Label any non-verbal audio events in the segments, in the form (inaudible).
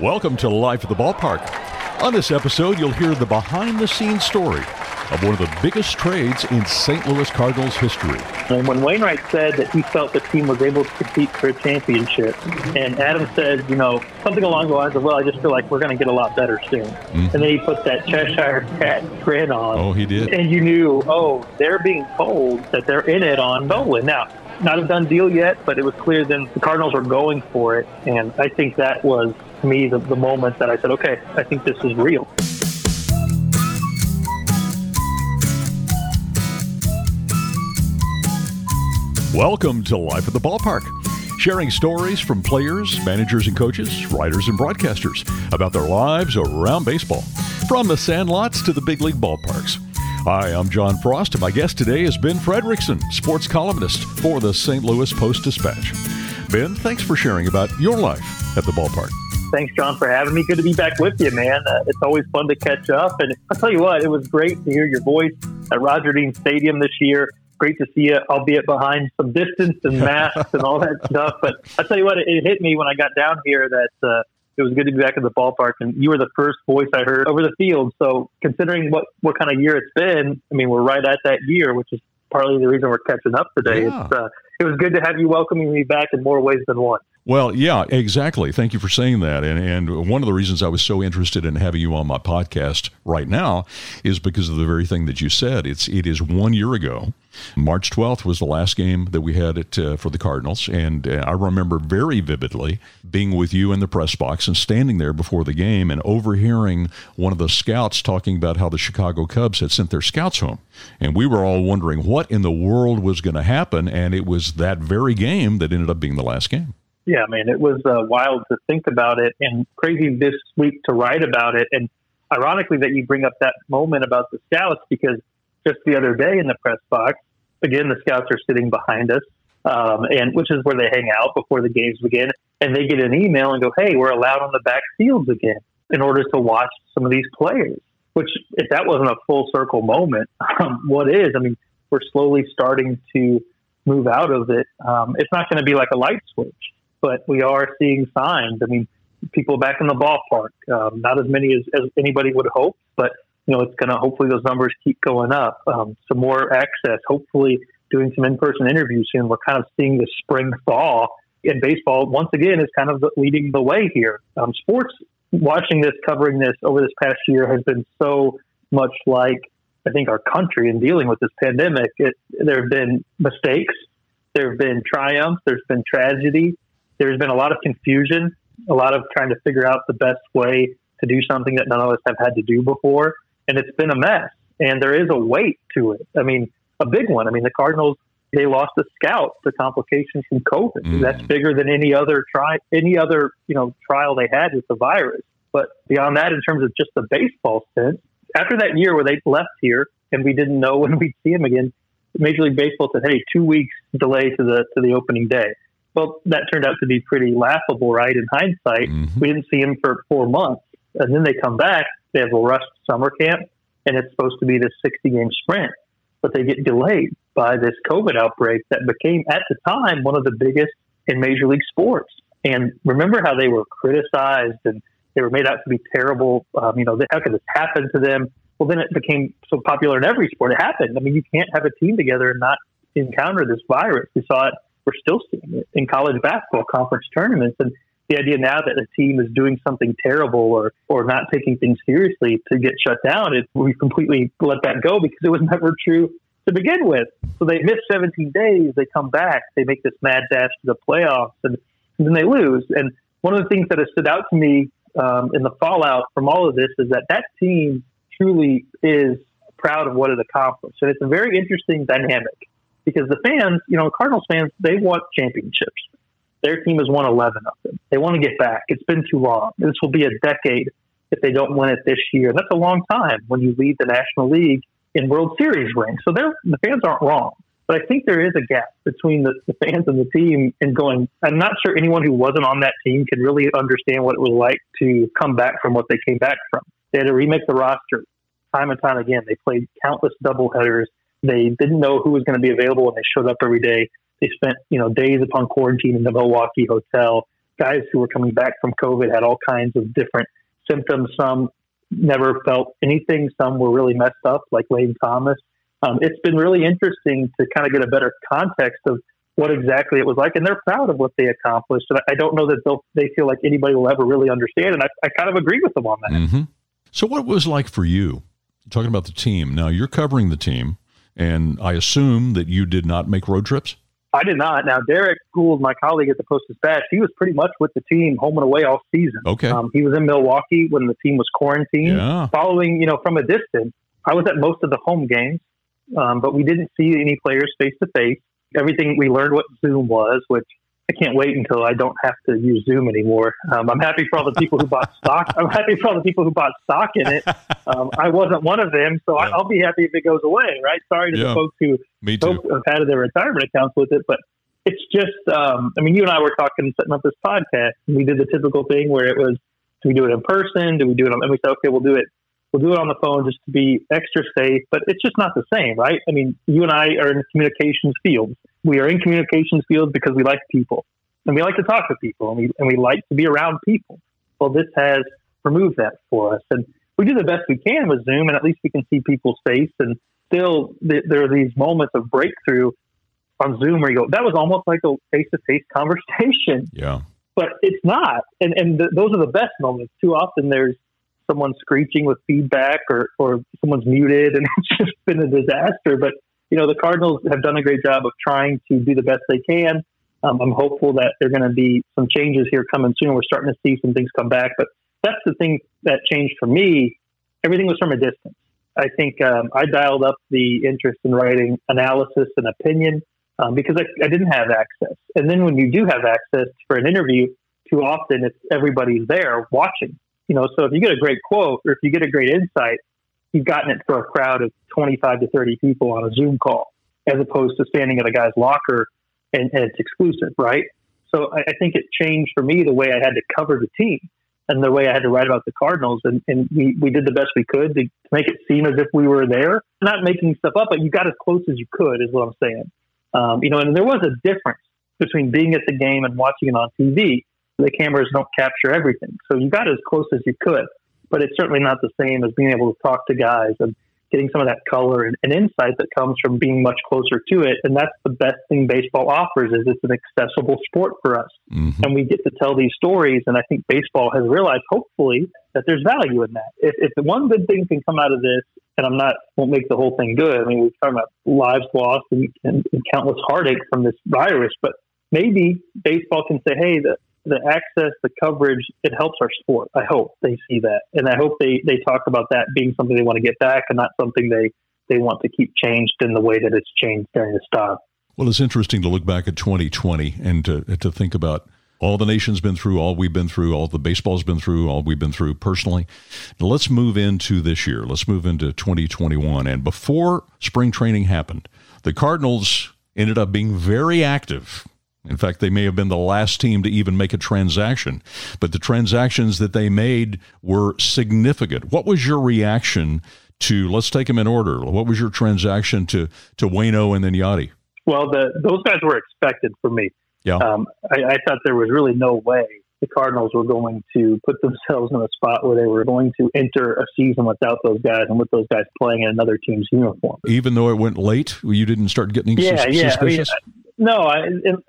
Welcome to Life at the Ballpark. On this episode, you'll hear the behind the scenes story of one of the biggest trades in St. Louis Cardinals history. And when Wainwright said that he felt the team was able to compete for a championship, and Adam said, you know, something along the lines of, well, I just feel like we're going to get a lot better soon. Mm-hmm. And then he put that Cheshire Cat grin on. Oh, he did. And you knew, oh, they're being told that they're in it on Nolan. Now, not a done deal yet, but it was clear then the Cardinals were going for it. And I think that was, me, the, the moment that I said, okay, I think this is real. Welcome to Life at the Ballpark, sharing stories from players, managers, and coaches, writers, and broadcasters about their lives around baseball, from the sandlots to the big league ballparks. Hi, I'm John Frost, and my guest today is Ben Frederickson, sports columnist for the St. Louis Post Dispatch. Ben, thanks for sharing about your life at the ballpark. Thanks, John, for having me. Good to be back with you, man. Uh, it's always fun to catch up. And I'll tell you what, it was great to hear your voice at Roger Dean Stadium this year great to see you, albeit behind some distance and masks and all that (laughs) stuff. But I'll tell you what, it, it, hit me when I got down here that uh, it was good to be back at the ballpark, and you were the first voice I heard over the field. So considering what what kind of year it's been, I mean, we're right at that year, which is partly the reason we're catching up today. Yeah. It's, uh, it was good to have you welcoming me back in more ways than one. Well, yeah, exactly. Thank you for saying that. And and one of the reasons I was so interested in having you on my podcast right now is because of the very thing that you said. It's it is one year ago. March 12th was the last game that we had it uh, for the Cardinals, and uh, I remember very vividly being with you in the press box and standing there before the game and overhearing one of the scouts talking about how the Chicago Cubs had sent their scouts home, and we were all wondering what in the world was going to happen, and it was that very game that ended up being the last game. Yeah, I mean, it was uh, wild to think about it and crazy this week to write about it. And ironically, that you bring up that moment about the scouts because just the other day in the press box, again, the scouts are sitting behind us, um, and which is where they hang out before the games begin. And they get an email and go, "Hey, we're allowed on the back fields again in order to watch some of these players." Which, if that wasn't a full circle moment, um, what is? I mean, we're slowly starting to move out of it. Um, it's not going to be like a light switch but we are seeing signs. I mean, people back in the ballpark, um, not as many as, as anybody would hope, but you know, it's going to hopefully those numbers keep going up. Um, some more access, hopefully doing some in-person interviews soon. We're kind of seeing the spring thaw in baseball once again is kind of leading the way here. Um, sports, watching this, covering this over this past year has been so much like I think our country in dealing with this pandemic. It, there have been mistakes, there have been triumphs, there's been tragedy, there's been a lot of confusion, a lot of trying to figure out the best way to do something that none of us have had to do before. And it's been a mess. And there is a weight to it. I mean, a big one. I mean, the Cardinals, they lost a scout to complications from COVID. Mm. That's bigger than any other try, any other, you know, trial they had with the virus. But beyond that, in terms of just the baseball sense, after that year where they left here and we didn't know (laughs) when we'd see them again, Major League Baseball said, "Hey, two weeks delay to the to the opening day." Well, that turned out to be pretty laughable, right? In hindsight, mm-hmm. we didn't see him for four months. And then they come back, they have a rushed summer camp, and it's supposed to be this 60 game sprint. But they get delayed by this COVID outbreak that became, at the time, one of the biggest in Major League sports. And remember how they were criticized and they were made out to be terrible. Um, you know, how could this happen to them? Well, then it became so popular in every sport. It happened. I mean, you can't have a team together and not encounter this virus. We saw it we're still seeing it in college basketball conference tournaments. And the idea now that a team is doing something terrible or, or not taking things seriously to get shut down, it, we completely let that go because it was (laughs) never true to begin with. So they miss 17 days, they come back, they make this mad dash to the playoffs, and, and then they lose. And one of the things that has stood out to me um, in the fallout from all of this is that that team truly is proud of what it accomplished. And it's a very interesting dynamic because the fans, you know, Cardinals fans, they want championships. Their team has won 11 of them. They want to get back. It's been too long. This will be a decade if they don't win it this year. That's a long time when you lead the National League in World Series rings. So the fans aren't wrong. But I think there is a gap between the, the fans and the team and going, I'm not sure anyone who wasn't on that team can really understand what it was like to come back from what they came back from. They had to remake the roster time and time again. They played countless doubleheaders they didn't know who was going to be available, and they showed up every day. They spent you know days upon quarantine in the Milwaukee hotel. guys who were coming back from COVID had all kinds of different symptoms. Some never felt anything. Some were really messed up, like Lane Thomas. Um, it's been really interesting to kind of get a better context of what exactly it was like, and they're proud of what they accomplished. And I don't know that they'll, they feel like anybody will ever really understand, and I, I kind of agree with them on that. Mm-hmm. So, what was like for you? Talking about the team. Now, you're covering the team, and I assume that you did not make road trips. I did not. Now, Derrick Goold, my colleague at the Post Dispatch, he was pretty much with the team home and away all season. Okay. Um, he was in Milwaukee when the team was quarantined. Yeah. Following, you know, from a distance, I was at most of the home games, um, but we didn't see any players face to face. Everything we learned what Zoom was, which I can't wait until I don't have to use Zoom anymore. Um, I'm happy for all the people who bought (laughs) stock. I'm happy for all the people who bought stock in it. Um, I wasn't one of them, so yeah. I, will be happy if it goes away. Right? Sorry to yeah. the folks who have had their retirement accounts with it, but it's just. Um, I mean, you and I were talking setting up this podcast. We did the typical thing where it was, do we do it in person? Do we do it? On, and we said, okay, we'll do it We'll do it on the phone just to be extra safe, but it's just not the same, right? I mean, you and I are in communications fields. We are in communications fields because we like people and we like to talk to people and we, and we like to be around people. Well, this has removed that for us. And we do the best we can with Zoom and at least we can see people's face. And still, th- there are these moments of breakthrough on Zoom where you go, that was almost like a face to face conversation. Yeah. But it's not. And, and th- those are the best moments. Too often there's someone screeching with feedback or, or someone's muted and (laughs) it's just been a disaster. But, you know, the Cardinals have done a great job of trying to do the best they can. Um, I'm hopeful that there are going to be some changes here coming soon. We're starting to see some things come back, but that's the thing that changed for me. Everything was from a distance. I think um, I dialed up the interest in writing analysis and opinion um, because I, I, didn't have access. And then when you do have access for an interview, too often it's everybody's there watching. You know, so if you get a great quote or if you get a great insight, you've gotten it for a crowd of 25 to 30 people on a Zoom call, as opposed to standing at a guy's locker and, and it's exclusive, right? So I, I, think it changed for me the way I had to cover the team and the way I had to write about the Cardinals. And, and we, we did the best we could to, to make it seem as if we were there. Not making stuff up, but you got as close as you could, is what I'm saying. Um, you know, and there was a difference between being at the game and watching it on TV the cameras don't capture everything. So you got as close as you could, but it's certainly not the same as being able to talk to guys and getting some of that color and, and insight that comes from being much closer to it. And that's the best thing baseball offers is it's an accessible sport for us. Mm-hmm. And we get to tell these stories. And I think baseball has realized, hopefully, that there's value in that. If, if one good thing can come out of this, and I'm not, won't make the whole thing good. I mean, we're talking about lives lost and, and, and countless heartache from this virus, but maybe baseball can say, hey, the, the access, the coverage, it helps our sport. I hope they see that, and I hope they they talk about that being something they want to get back, and not something they they want to keep changed in the way that it's changed during this time. Well, it's interesting to look back at 2020 and to to think about all the nation's been through, all we've been through, all the baseball's been through, all we've been through personally. Now let's move into this year. Let's move into 2021. And before spring training happened, the Cardinals ended up being very active in fact, they may have been the last team to even make a transaction, but the transactions that they made were significant. What was your reaction to, let's take them in order, what was your transaction to, to Wayno and then Yadi? Well, the, those guys were expected for me. Yeah. Um, I, I thought there was really no way the Cardinals were going to put themselves in a spot where they were going to enter a season without those guys and with those guys playing in another team's uniform. Even though it went late, you didn't start getting yeah, sus- yeah. suspicious? I mean, no, I,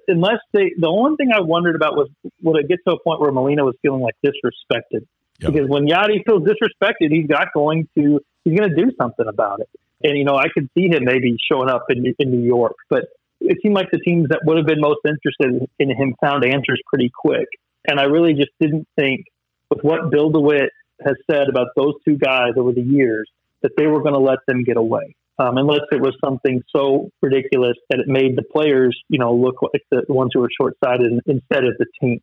unless they. The only thing I wondered about was would it get to a point where Molina was feeling like disrespected? Yep. Because when Yadi feels disrespected, he's not going to. He's going to do something about it. And you know, I could see him maybe showing up in in New York, but it seemed like the teams that would have been most interested in him found answers pretty quick. And I really just didn't think, with what Bill DeWitt has said about those two guys over the years, that they were going to let them get away um, unless it was something so ridiculous that it made the players, you know, look like the ones who were short sighted instead of the team.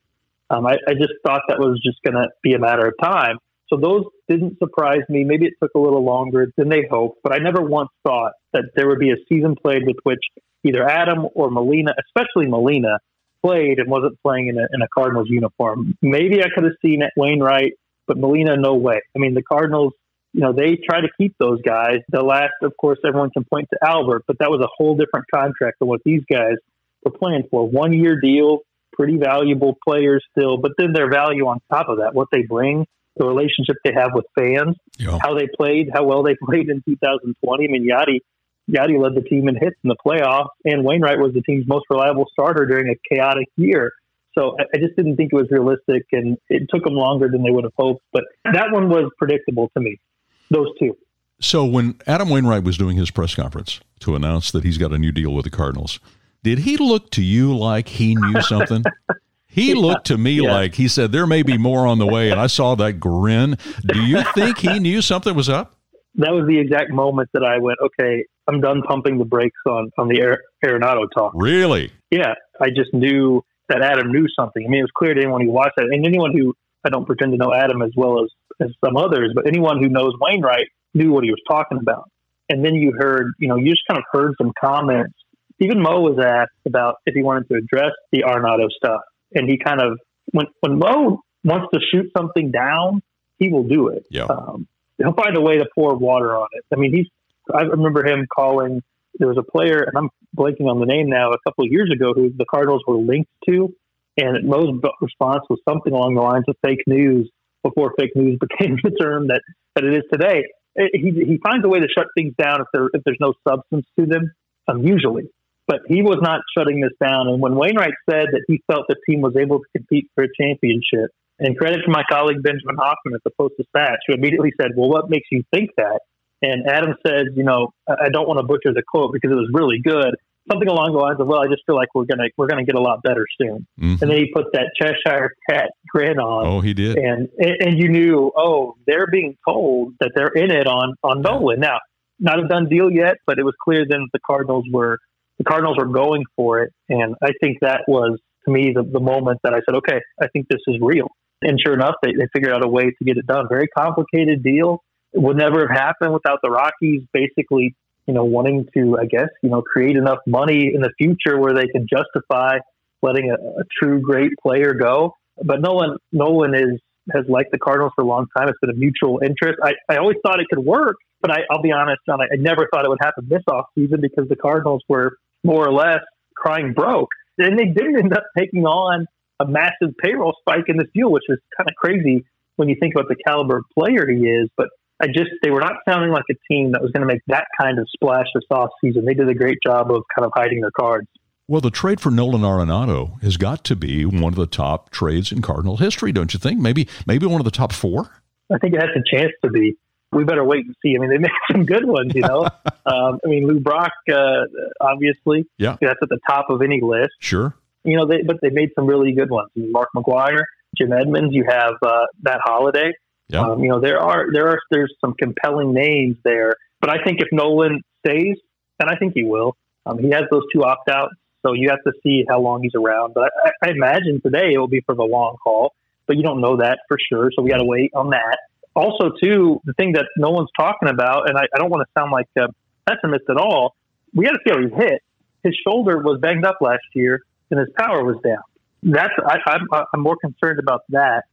Um, I, I, just thought that was just going to be a matter of time. So those didn't surprise me. Maybe it took a little longer than they hoped, but I never once thought that there would be a season played with which either Adam or Molina, especially Molina, played and wasn't playing in a, in a Cardinals uniform. Maybe I could have seen it Wainwright, but Molina, no way. I mean, the Cardinals you know, they try to keep those guys. The last, of course, everyone can point to Albert, but that was a whole different contract than what these guys were playing for. One year deal, pretty valuable players still, but then their value on top of that, what they bring, the relationship they have with fans, yeah. how they played, how well they (laughs) played in 2020. I mean, Yadi, Yadi led the team in hits in the playoffs, and Wainwright was the team's most reliable starter during a chaotic year. So I just didn't think it was realistic, and it took them longer than they would have hoped. But that one was predictable to me. Those two. So when Adam Wainwright was doing his press conference to announce that he's got a new deal with the Cardinals, did he look to you like he knew something? (laughs) He looked to me yeah. like he said there may be more on the way, and I saw that grin. Do you (laughs) think he knew something was up? That was the exact moment that I went, okay, I'm done pumping the brakes on on the Arenado talk. Really? Yeah, I just knew that Adam knew something. I mean, it was clear to anyone who watched that, and anyone who I don't pretend to know Adam as well as as some others, but anyone who knows Wainwright knew what he was talking about. And then you heard, you know, you just kind of heard some comments. Even Mo was asked about if he wanted to address the Arenado stuff, and he kind of when when Mo wants to shoot something down, he will do it. Yeah. Um, he'll find a way to pour water on it. I mean, he's. I remember him calling. There was a player, and I'm blanking on the name now. A couple of years ago, who the Cardinals were linked to, and Mo's response was something along the lines of fake news before fake news (laughs) became the term that, that it is today. He, he finds a way to shut things down if there if there's no substance to them, um, usually. But he was not shutting this down. And when Wainwright said that he felt the team was able to compete for a championship, and credit to my colleague Benjamin Hochman at the Post Dispatch, who immediately said, "Well, what makes you think that?" And Adam said, "You know, I don't want to butcher the quote because it was really good, something along the lines of, "Well, I just feel like we're gonna we're gonna get a lot better soon." Mm-hmm. And then he put that Cheshire cat grin on. Oh, he did. And and you knew, oh, they're being told that they're in it on on Nolan. Now, not a done deal yet, but it was clear then the Cardinals were the Cardinals were going for it, and I think that was to me the, the moment that I said, okay, I think this is real. And sure enough, they, they figured out a way to get it done. Very complicated deal. It would never have happened without the Rockies basically you know, wanting to, I guess, you know, create enough money in the future where they can justify letting a, a true great player go. But no Nolan, Nolan is has liked the Cardinals for a long time. It's been a mutual interest. I, I always thought it could work, but I, will be honest, John, I, I never thought it would happen this off season because the Cardinals were more or less crying broke. And they didn't end up taking on a massive payroll spike in this deal, which is kind of crazy when you think about the caliber of player he is. But I just they were not sounding like a team that was going to make that kind of splash this off season. They did a great job of kind of hiding their cards. Well, the trade for Nolan Arenado has got to be one of the top trades in Cardinal history, don't you think? Maybe maybe one of the top four. I think it has a chance to be. We better wait and see. I mean, they (laughs) made some good ones, you know. (laughs) um, I mean, Lou Brock, uh, obviously, yeah, that's at the top of any list. Sure, you know, they, but they made some really good ones. Mark McGwire, Jim Edmonds. You have uh, Matt Holliday. Yeah. Um, you know, there are there are there's some compelling names there, but I think if Nolan stays, and I think he will, um, he has those two opt outs, so you have to see how long he's around. But I, I imagine today it will be for the long haul, but you don't know that for sure, so we got to wait on that. Also, too, the thing that no one's talking about, and I, I don't want to sound like a pessimist at all, we got to see how he hit. His shoulder was banged up last year, and his power was down. That's I, I'm, I'm more concerned about that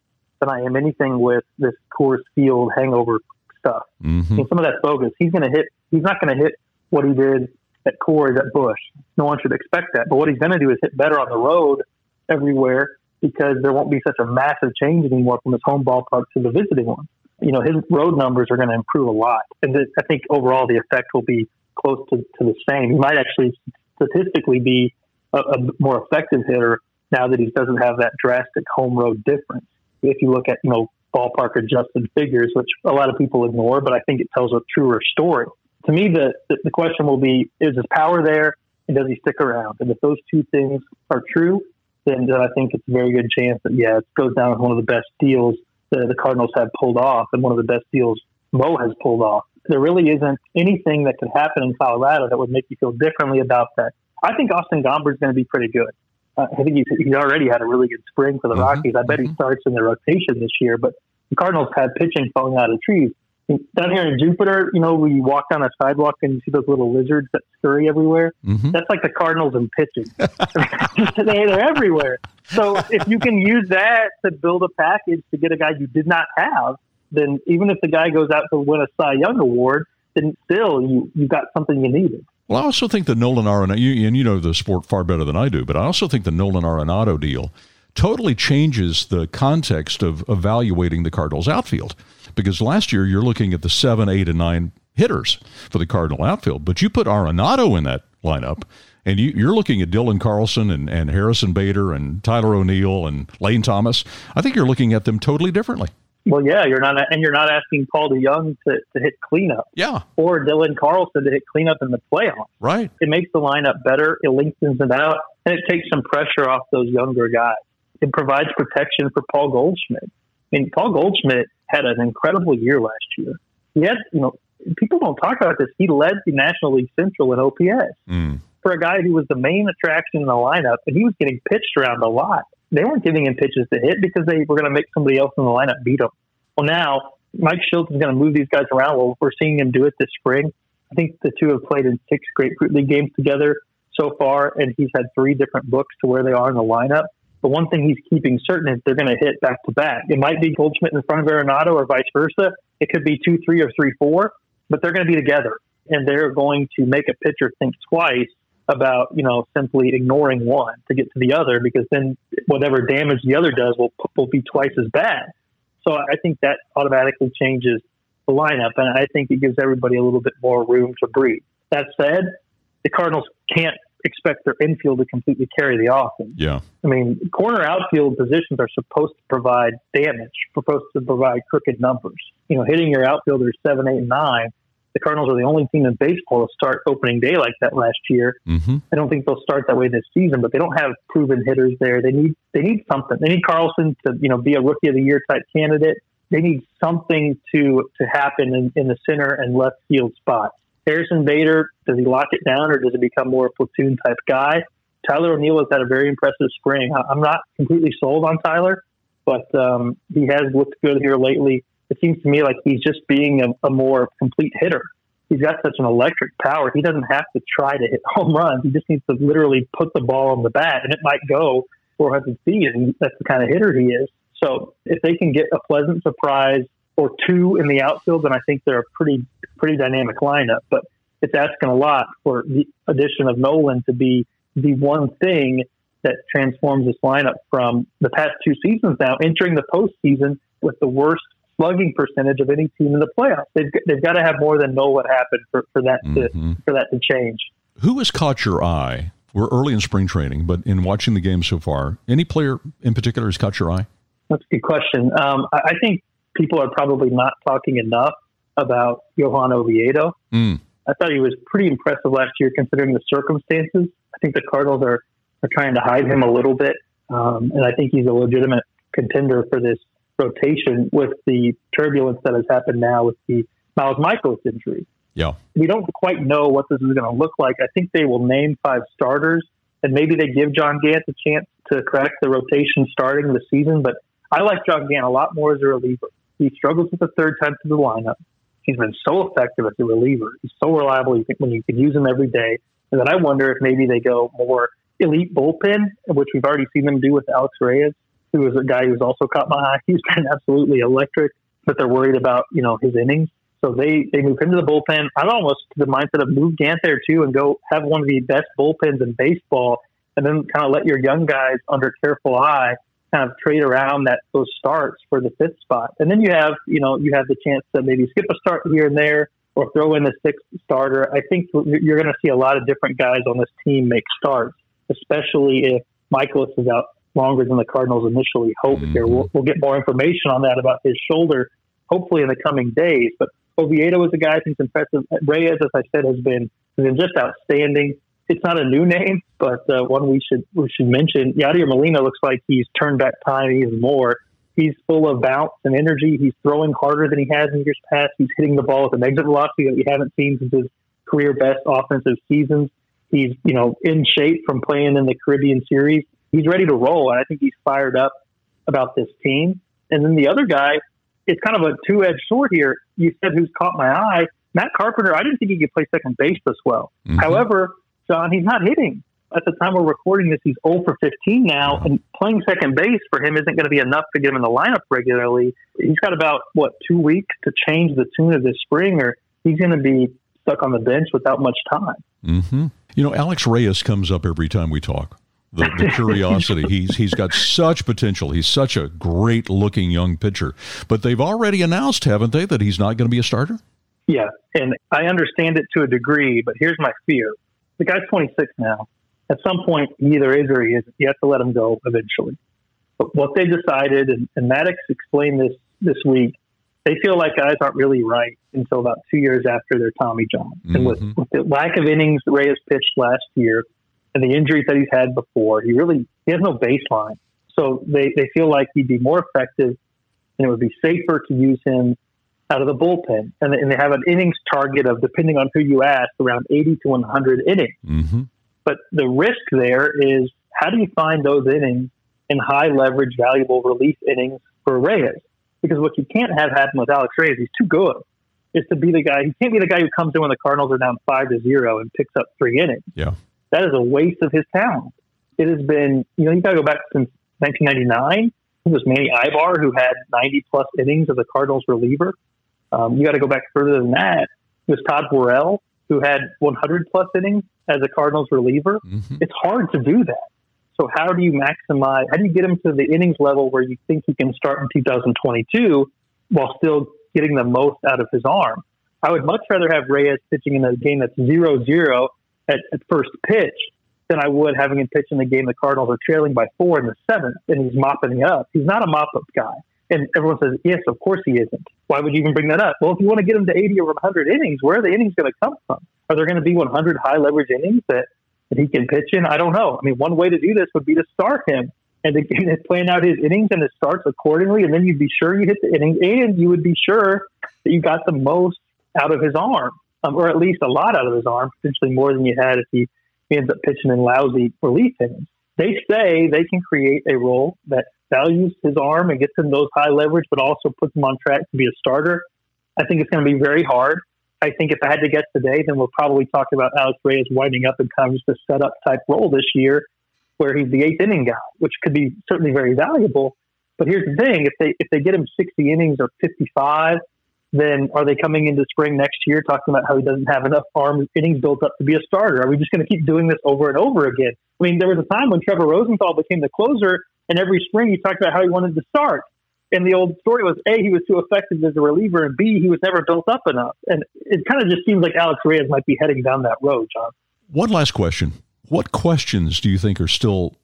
than I am anything with this Coors Field hangover stuff. Mm-hmm. I mean, some of that bogus. He's going to hit. He's not going to hit what he did at Coors at Busch. No one should expect that. But what he's going to do is hit better on the road everywhere because there won't be such a massive change anymore from his home ballpark to the visiting one. You know, his road numbers are going to improve a lot, and I think overall the effect will be close to, to the same. He might actually statistically be a, a more effective hitter now that he doesn't have that drastic home road difference if you look at, you know, ballpark adjusted figures, which a lot of people ignore, but I think it tells a truer story. To me, the, the, question will be, is his power there and does he stick around? And if those two things are true, then, I think it's a very good chance that, yeah, it goes down as one of the best deals that the Cardinals have pulled off and one of the best deals Mo has pulled off. There really isn't anything that could happen in Colorado that would make you feel differently about that. I think Austin Gomber is going to be pretty good. Uh, I think he's, he's already had a really good spring for the mm-hmm. Rockies. I bet he mm-hmm. starts in the rotation this year. But the Cardinals had pitching falling out of trees. Down here in Jupiter, you know, we walk down a sidewalk and you see those little lizards that scurry everywhere. Mm-hmm. That's like the Cardinals in pitching. (laughs) they, they're everywhere. So if you can use that to build a package to get a guy you did not have, then even if the guy goes out to win a Cy Young award, then still you you got something you needed. Well, I also think the Nolan Arenado, and you know the sport far better than I do, but I also think the Nolan Arenado deal totally changes the context of evaluating the Cardinals outfield. Because last year you're looking at the seven, eight, and nine hitters for the Cardinal outfield, but you put Arenado in that lineup, and you, are looking at Dylan Carlson and, and Harrison Bader and Tyler O'Neill and Lane Thomas. I think you're looking at them totally differently. Well, yeah, you're not, and you're not asking Paul DeJong to, to hit cleanup. Yeah. Or Dylan Carlson to hit cleanup in the playoffs. Right. It makes the lineup better. It lengthens it out, and it takes some pressure off those younger guys. It provides protection for Paul Goldschmidt. I mean, Paul Goldschmidt had an incredible year last year. He had, you know, people don't talk about this. He led the National League Central in OPS mm. for a guy who was the main attraction in the lineup, and he was getting pitched around a lot they weren't giving him pitches to hit because they were going to make somebody else in the lineup beat him. Well, now Mike Shildt is going to move these guys around. Well, we're seeing him do it this spring. I think the two have played in six grapefruit league games together so far, and he's had three different books to where they are in the lineup. But one thing he's keeping certain is they're going to hit back to back. It might be Goldschmidt in front of Arenado or vice versa. It could be two, three, or three, four, but they're going to be together, and they're going to make a pitcher think twice about you know simply ignoring one to get to the other because then whatever damage the other does will will be twice as bad. So I think that automatically changes the lineup, and I think it gives everybody a little bit more room to breathe. That said, the Cardinals can't expect their infield to completely carry the offense. Yeah, I mean, corner outfield positions are supposed to provide damage, supposed to provide crooked numbers. You know, hitting your outfielders seven, eight, and nine the Cardinals are the only team in baseball to start opening day like that last year. Mm-hmm. I don't think they'll start that way this season, but they don't have proven hitters there. They need they need something. They need Carlson to you know be a rookie of the year type candidate. They need something to to happen in, in the center and left field spots. Harrison Bader does he lock it down or does he become more a platoon type guy? Tyler O'Neill has had a very impressive spring. I'm not completely sold on Tyler, but um, he has looked good here lately it seems to me like he's just being a, a more complete hitter. He's got such an electric power. He doesn't have to try to hit home runs. He just needs to literally put the ball on the bat, and it might go 400 feet. And that's the kind of hitter he is. So if they can get a pleasant surprise or two in the outfield, then I think they're a pretty pretty dynamic lineup. But it's asking a lot for the addition of Nolan to be the one thing that transforms this lineup from the past two seasons now entering the postseason with the worst slugging percentage of any team in the playoffs. They've, they've got to have more than know what happened for, for that mm-hmm. to for that to change. Who has caught your eye? We're early in spring training, but in watching the game so far, any player in particular has caught your eye? That's a good question. Um, I, I, think people are probably not talking enough about Johan Oviedo. Mm. I thought he was pretty impressive last year considering the circumstances. I think the Cardinals are, are trying to hide him a little bit. Um, and I think he's a legitimate contender for this rotation with the turbulence that has happened now with the Miles Mikolas injury. Yeah. We don't quite know what this is going to look like. I think they will name five starters and maybe they give John Gant a chance to crack the rotation starting the season. But I like John Gant a lot more as a reliever. He struggles with the third time to the lineup. He's been so effective as a reliever. He's so reliable you think when you can use him every day. And then I wonder if maybe they go more elite bullpen, which we've already seen them do with Alex Reyes who was a guy who's also caught my eye. (laughs) He's been absolutely electric, but they're worried about you know his innings. So they they move into the bullpen. I'm almost to the mindset of move Gant there too and go have one of the best bullpens in baseball, and then kind of let your young guys under careful eye kind of trade around that those starts for the fifth spot. And then you have you know you have the chance to maybe skip a start here and there or throw in the sixth starter. I think you're going to see a lot of different guys on this team make starts, especially if Mikolas is out longer than the Cardinals initially hoped mm-hmm. here. We'll, we'll, get more information on that about his shoulder, hopefully in the coming days. But Oviedo is a guy who's impressive. Reyes, as I said, has been has been just outstanding. It's not a new name, but uh, one we should we should mention. Yadier Molina looks like he's turned back time even more. He's full of bounce and energy. He's throwing harder than he has in years past. He's hitting the ball with an exit velocity that we haven't seen since his career best offensive seasons. He's you know in shape from playing in the Caribbean Series he's ready to roll. And I think he's fired up about this team. And then the other guy, it's kind of a two edged sword here. You said who's caught my eye. Matt Carpenter, I didn't think he could play second base this well. Mm-hmm. However, John, he's not hitting. At the time we're recording this, he's 0 for 15 now, and playing second base for him isn't going to be enough to get him in the lineup regularly. He's got about, what, two weeks to change the tune of this spring, or he's going to be stuck on the bench without much time. Mm-hmm. You know, Alex Reyes comes up every time we talk. The, the curiosity. he's he's got such potential. He's such a great looking young pitcher. But they've already announced, haven't they, that he's not going to be a starter? Yeah, and I understand it to a degree, but here's my fear. The guy's 26 now. At some point, he either is or he isn't. You have to let him go eventually. But what they decided, and, and Maddux explained this this week, they feel like guys aren't really right until about two years after their Tommy John. Mm-hmm. And with, mm-hmm. with, the lack of innings Reyes pitched last year and the injuries that he's had before, he really he has no baseline. So they, they feel like he'd be more effective and it would be safer to use him out of the bullpen. And, and they have an innings target of, depending on who you ask, around 80 to 100 innings. Mm-hmm. But the risk there is how do you find those innings in high leverage, valuable relief innings for Reyes? Because what you can't have happen with Alex Reyes, he's too good, is to be the guy. He can't be the guy who comes in when the Cardinals are down five to zero and picks up three innings. Yeah, that is a waste of his talent. It has been, you know, you got to go back since 1999. It was Manny Aybar who had 90 plus innings as a Cardinals reliever. Um, you got to go back further than that. It was Todd Worrell who had 100 plus innings as a Cardinals reliever. Mm-hmm. It's hard to do that. So how do you maximize? How do you get him to the innings level where you think he can start in 2022 while still getting the most out of his arm? I would much rather have Reyes pitching in a game that's zero zero at, at first pitch than I would having him pitch in the game the Cardinals are trailing by four in the seventh and he's mopping it up. He's not a mop up guy. And everyone says, yes, of course he isn't. Why would you even bring that up? Well, if you want to get him to 80 or 100 innings, where are the innings going to come from? Are there going to be 100 high leverage innings that, that he can pitch in? I don't know. I mean, one way to do this would be to start him and to plan out his innings and his starts accordingly. And then you'd be sure you hit the innings and you would be sure that you got the most out of his arm, um, or at least a lot out of his arm, potentially more than you had if he, he ends up pitching in lousy relief innings. They say they can create a role that values his arm and gets him those high leverage, but also puts him on track to be a starter. I think it's going to be very hard. I think if I had to guess today, then we'll probably talk about Alex Reyes winding up in kind of just a setup type role this year, where he's the eighth inning guy, which could be certainly very valuable. But here's the thing: if they if they get him 60 innings or 55, then are they coming into spring next year talking about how he doesn't have enough arm innings built up to be a starter? Are we just going to keep doing this over and over again? I mean, there was a time when Trevor Rosenthal became the closer, and every spring he talked about how he wanted to start. And the old story was A, he was too effective as a reliever, and B, he was never built up enough. And it kind of just seems like Alex Reyes might be heading down that road, John. One last question. What questions do you think are still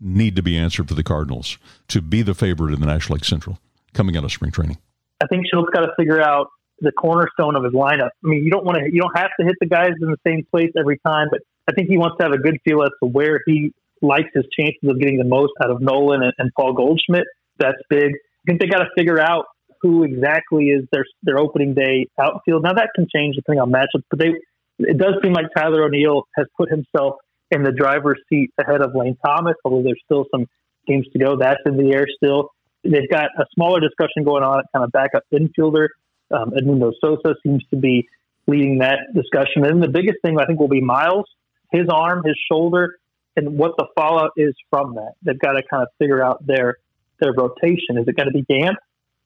need to be answered for the Cardinals to be the favorite in the National League Central coming out of spring training? I think Shildt got to figure out the cornerstone of his lineup. I mean, you don't want to, you don't have to hit the guys in the same place every time, but I think he wants to have a good feel as to where he likes his chances of getting the most out of Nolan and, and Paul Goldschmidt. That's big I think they got to figure out who exactly is their their opening day outfield. Now that can change depending on matchups, but they it does seem like Tyler O'Neill has put himself in the driver's seat ahead of Lane Thomas, although there's still some games to go. That's in the air still. They've got a smaller discussion going on at kind of backup infielder. Um, Edmundo Sosa seems to be leading that discussion. And the biggest thing I think will be Miles, his arm, his shoulder, and what the fallout is from that. They've got to kind of figure out their their rotation? Is it going to be Gant?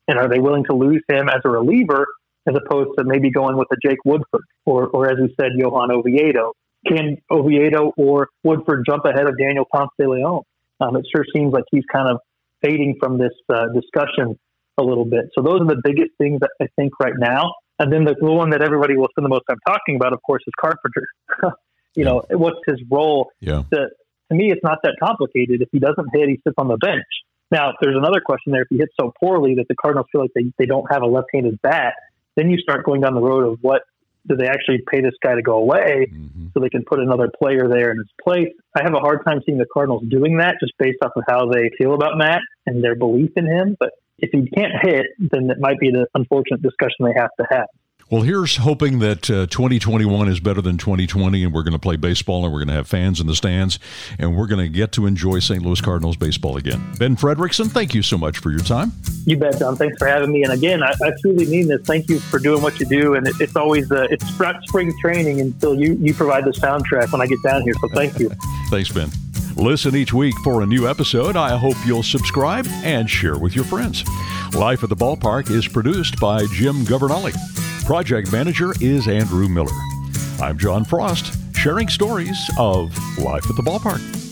And are they willing to lose him as a reliever as opposed to maybe going with a Jake Woodford or, or as we said, Johan Oviedo? Can Oviedo or Woodford jump ahead of Daniel Ponce de Leon? Um, it sure seems like he's kind of fading from this uh, discussion a little bit. So those are the biggest things that I think right now. And then the one that everybody will spend the most time talking about, of course, is Carpenter. (laughs) you know, what's his role? Yeah. To, to me, it's not that complicated. If he doesn't hit, he sits on the bench. Now, if there's another question there. If he hits so poorly that the Cardinals feel like they, they don't have a left handed bat, then you start going down the road of what do they actually pay this guy to go away mm-hmm. so they can put another player there in his place? I have a hard time seeing the Cardinals doing that just based off of how they feel about Matt and their belief in him. But if he can't hit, then it might be the unfortunate discussion they have to have. Well, here's hoping that uh, 2021 is better than 2020, and we're going to play baseball, and we're going to have fans in the stands, and we're going to get to enjoy St. Louis Cardinals baseball again. Ben Frederickson, thank you so much for your time. You bet, John. Thanks for having me. And again, I, I truly mean this. Thank you for doing what you do. And it, it's always uh, it's spring training until you you provide the soundtrack when I get down here. So thank you. (laughs) Thanks, Ben. Listen each week for a new episode. I hope you'll subscribe and share with your friends. Life at the Ballpark is produced by Jim Governale. Project manager is Andrew Miller. I'm John Frost. sharing stories of life at the ballpark.